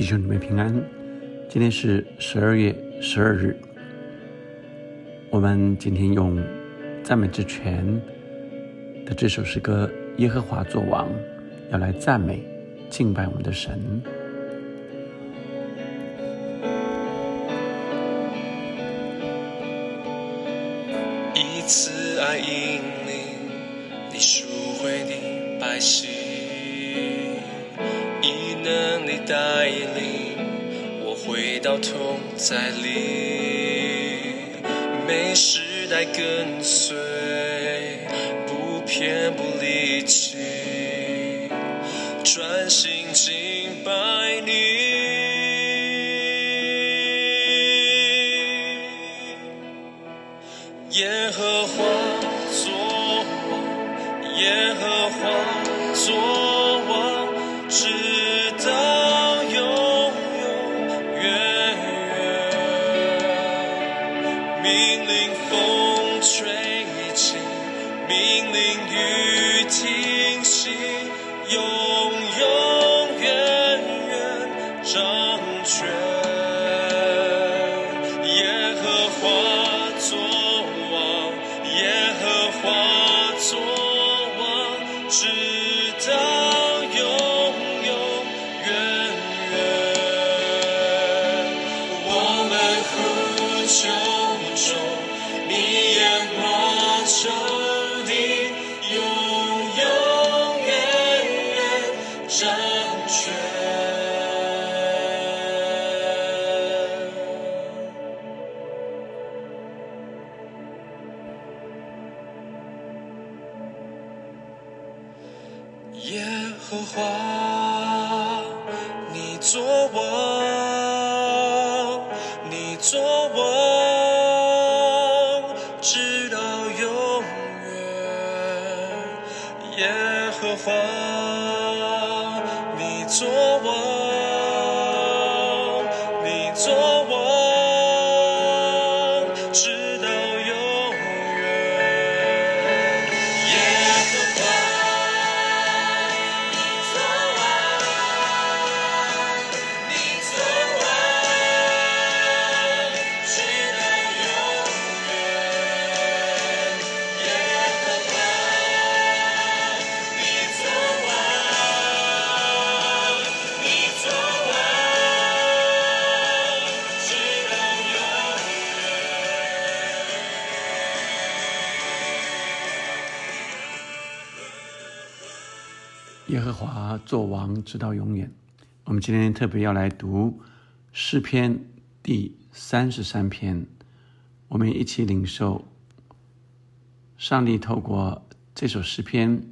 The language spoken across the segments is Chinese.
弟兄姊妹平安。今天是十二月十二日，我们今天用赞美之泉的这首诗歌《耶和华作王》，要来赞美、敬拜我们的神。一次爱引领你赎回的百姓。到痛在里，没时代跟随，不偏不离弃，专心敬拜你，耶和华作王，直到永远。我们今天特别要来读诗篇第三十三篇，我们一起领受上帝透过这首诗篇，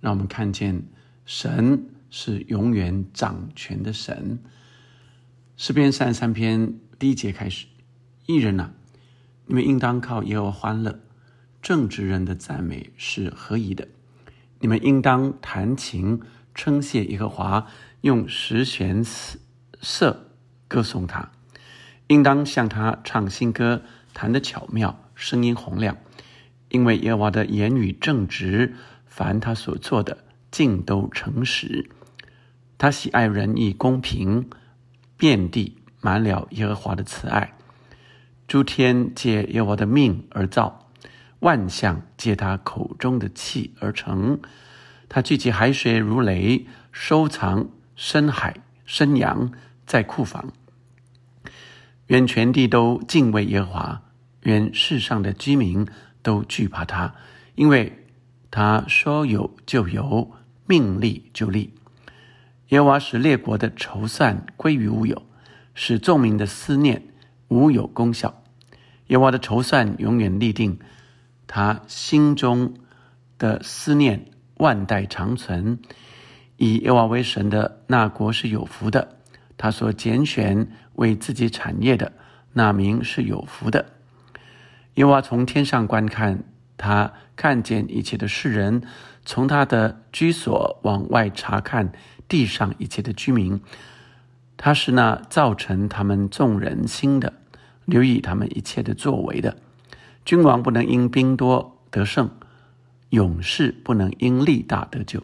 让我们看见神是永远掌权的神。诗篇三十三篇第一节开始：艺人啊，你们应当靠耶和华欢乐，正直人的赞美是何宜的。你们应当弹琴称谢耶和华，用十弦瑟歌颂他；应当向他唱新歌，弹得巧妙，声音洪亮。因为耶和华的言语正直，凡他所做的尽都诚实。他喜爱仁义公平，遍地满了耶和华的慈爱。诸天借耶和华的命而造。万象借他口中的气而成，他聚集海水如雷，收藏深海深洋在库房。愿全地都敬畏耶和华，愿世上的居民都惧怕他，因为他说有就有，命立就立。耶和华使列国的筹算归于乌有，使众民的思念无有功效。耶和华的筹算永远立定。他心中的思念万代长存，以耶和华为神的那国是有福的；他所拣选为自己产业的那名是有福的。耶和华从天上观看，他看见一切的世人；从他的居所往外查看地上一切的居民。他是那造成他们众人心的，留意他们一切的作为的。君王不能因兵多得胜，勇士不能因力大得救。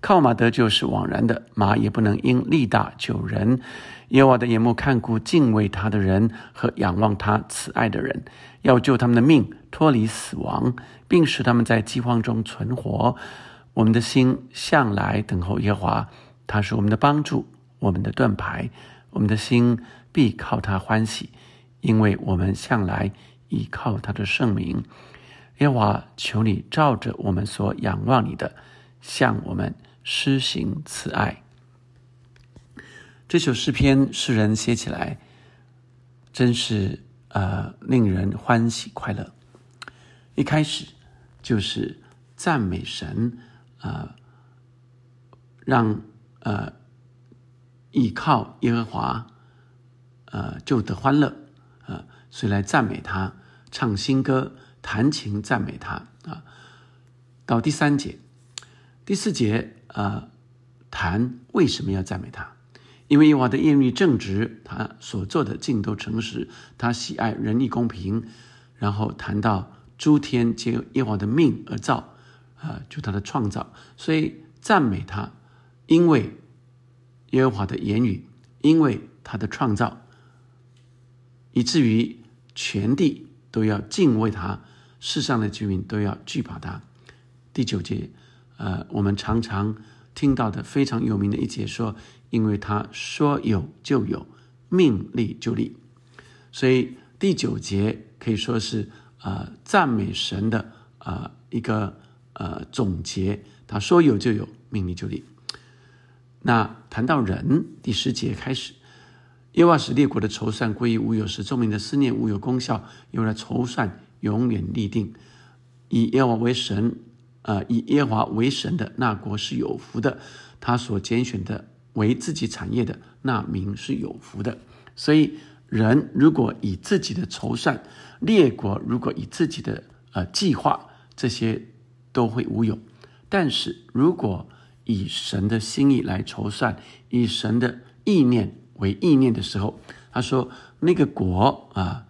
靠马得救是枉然的，马也不能因力大救人。耶和华的眼目看顾敬畏他的人和仰望他慈爱的人，要救他们的命脱离死亡，并使他们在饥荒中存活。我们的心向来等候耶和华，他是我们的帮助，我们的盾牌。我们的心必靠他欢喜，因为我们向来倚靠他的圣名。耶和华，求你照着我们所仰望你的，向我们施行慈爱。这首诗篇，诗人写起来真是呃令人欢喜快乐。一开始就是赞美神，呃，让呃依靠耶和华，呃就得欢乐，呃，所以来赞美他，唱新歌。弹琴赞美他啊，到第三节、第四节啊，谈为什么要赞美他？因为耶和华的言语正直，他所做的尽都诚实，他喜爱仁义公平。然后谈到诸天皆耶和华的命而造啊，就他的创造，所以赞美他，因为耶和华的言语，因为他的创造，以至于全地都要敬畏他。世上的居民都要惧怕他。第九节，呃，我们常常听到的非常有名的一节说：“因为他说有就有，命立就立。”所以第九节可以说是呃赞美神的呃一个呃总结。他说有就有，命立就立。那谈到人，第十节开始，耶和华使列国的筹算归于无有，使众民的思念无有功效，用来筹算。永远立定，以耶华为神，呃，以耶华为神的那国是有福的；他所拣选的为自己产业的那民是有福的。所以，人如果以自己的筹算，列国如果以自己的呃计划，这些都会无有；但是如果以神的心意来筹算，以神的意念为意念的时候，他说那个国啊。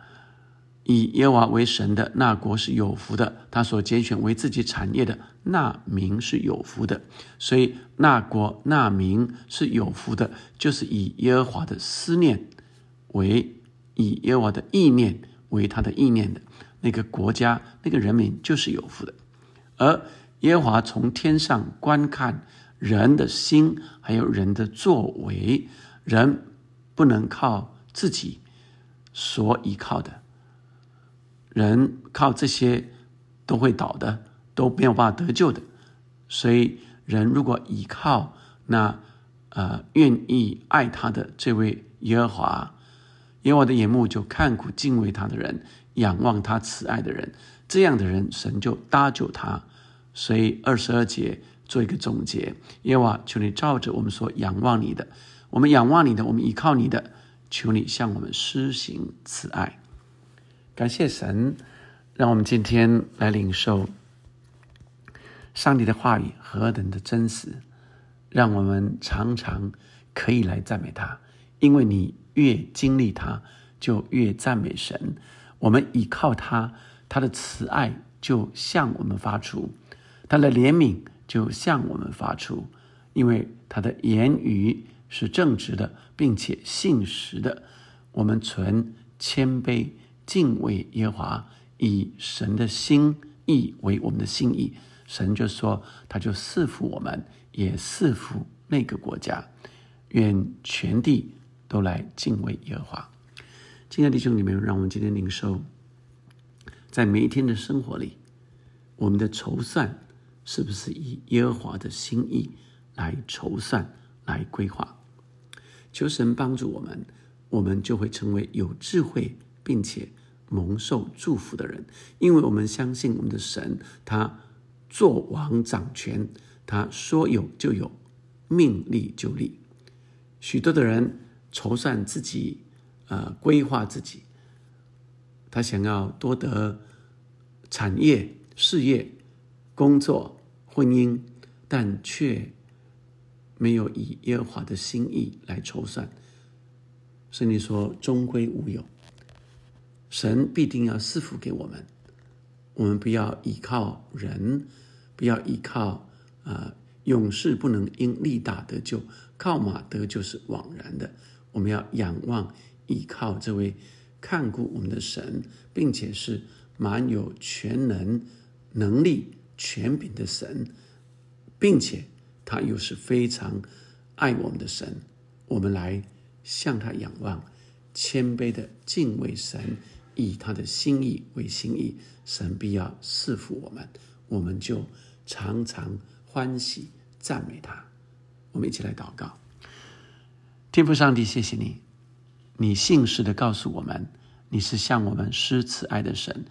以耶和华为神的那国是有福的，他所拣选为自己产业的那民是有福的，所以那国那民是有福的，就是以耶和华的思念为以耶和华的意念为他的意念的那个国家，那个人民就是有福的。而耶和华从天上观看人的心，还有人的作为，人不能靠自己所依靠的。人靠这些都会倒的，都没有办法得救的。所以，人如果依靠那呃愿意爱他的这位耶和华，耶和华的眼目就看顾敬畏他的人，仰望他慈爱的人，这样的人，神就搭救他。所以二十二节做一个总结：耶和华，求你照着我们所仰望你的，我们仰望你的，我们依靠你的，求你向我们施行慈爱。感谢神，让我们今天来领受上帝的话语何等的真实，让我们常常可以来赞美他。因为你越经历他，就越赞美神。我们依靠他，他的慈爱就向我们发出，他的怜悯就向我们发出。因为他的言语是正直的，并且信实的。我们存谦卑。敬畏耶和华，以神的心意为我们的心意，神就说，他就赐福我们，也赐福那个国家。愿全地都来敬畏耶和华。亲爱的弟兄姊妹，让我们今天领受，在每一天的生活里，我们的筹算是不是以耶和华的心意来筹算、来规划？求神帮助我们，我们就会成为有智慧，并且。蒙受祝福的人，因为我们相信我们的神，他做王掌权，他说有就有，命立就立。许多的人筹算自己，呃，规划自己，他想要多得产业、事业、工作、婚姻，但却没有以耶和华的心意来筹算，圣经说终归无有。神必定要赐福给我们，我们不要依靠人，不要依靠啊勇士不能因力大得救，靠马得救是枉然的。我们要仰望、依靠这位看顾我们的神，并且是满有全能、能力、权柄的神，并且他又是非常爱我们的神。我们来向他仰望，谦卑的敬畏神，以他的心意为心意，神必要赐福我们，我们就常常。欢喜赞美他，我们一起来祷告。天父上帝，谢谢你，你信实的告诉我们，你是向我们施慈爱的神。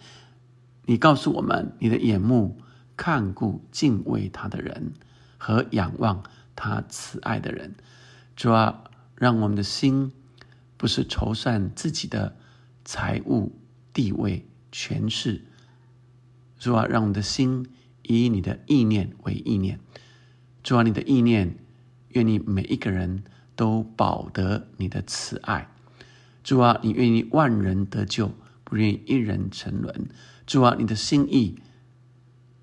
你告诉我们，你的眼目看顾敬畏他的人和仰望他慈爱的人。主啊，让我们的心不是筹算自己的财物、地位、权势。主啊，让我们的心。以你的意念为意念，主啊，你的意念，愿你每一个人都保得你的慈爱。主啊，你愿意万人得救，不愿意一人沉沦。主啊，你的心意，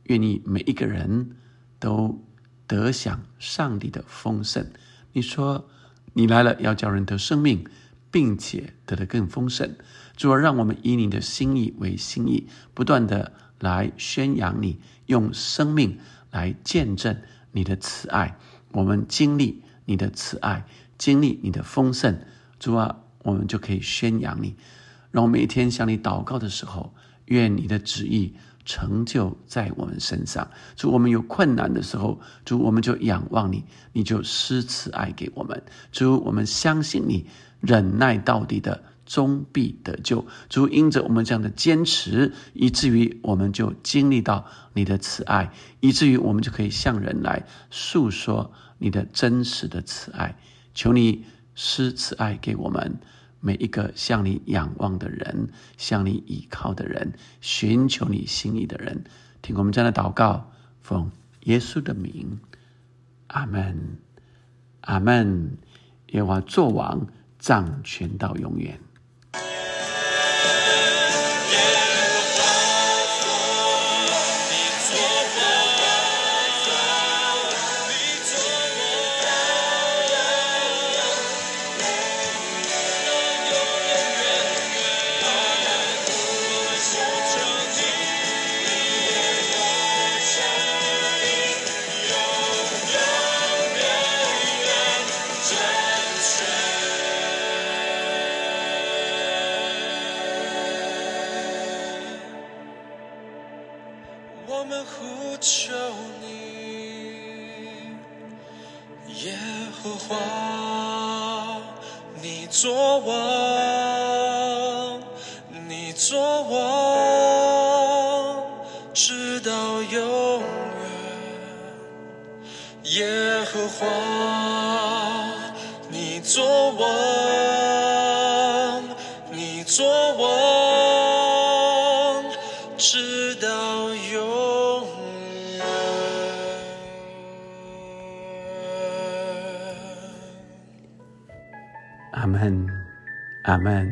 愿你每一个人都得享上帝的丰盛。你说你来了，要叫人得生命，并且得的更丰盛。主啊，让我们以你的心意为心意，不断的。来宣扬你，用生命来见证你的慈爱。我们经历你的慈爱，经历你的丰盛，主啊，我们就可以宣扬你。让我每一天向你祷告的时候，愿你的旨意成就在我们身上。主，我们有困难的时候，主，我们就仰望你，你就施慈爱给我们。主，我们相信你，忍耐到底的。终必得救。主因着我们这样的坚持，以至于我们就经历到你的慈爱，以至于我们就可以向人来诉说你的真实的慈爱。求你施慈爱给我们每一个向你仰望的人，向你倚靠的人，寻求你心意的人。听我们这样的祷告，奉耶稣的名，阿门，阿门。耶和华作王，掌权到永远。们呼求你，耶和华，你作王，你作王，直到永远。耶和华，阿门，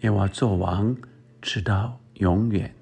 愿我做王，直到永远。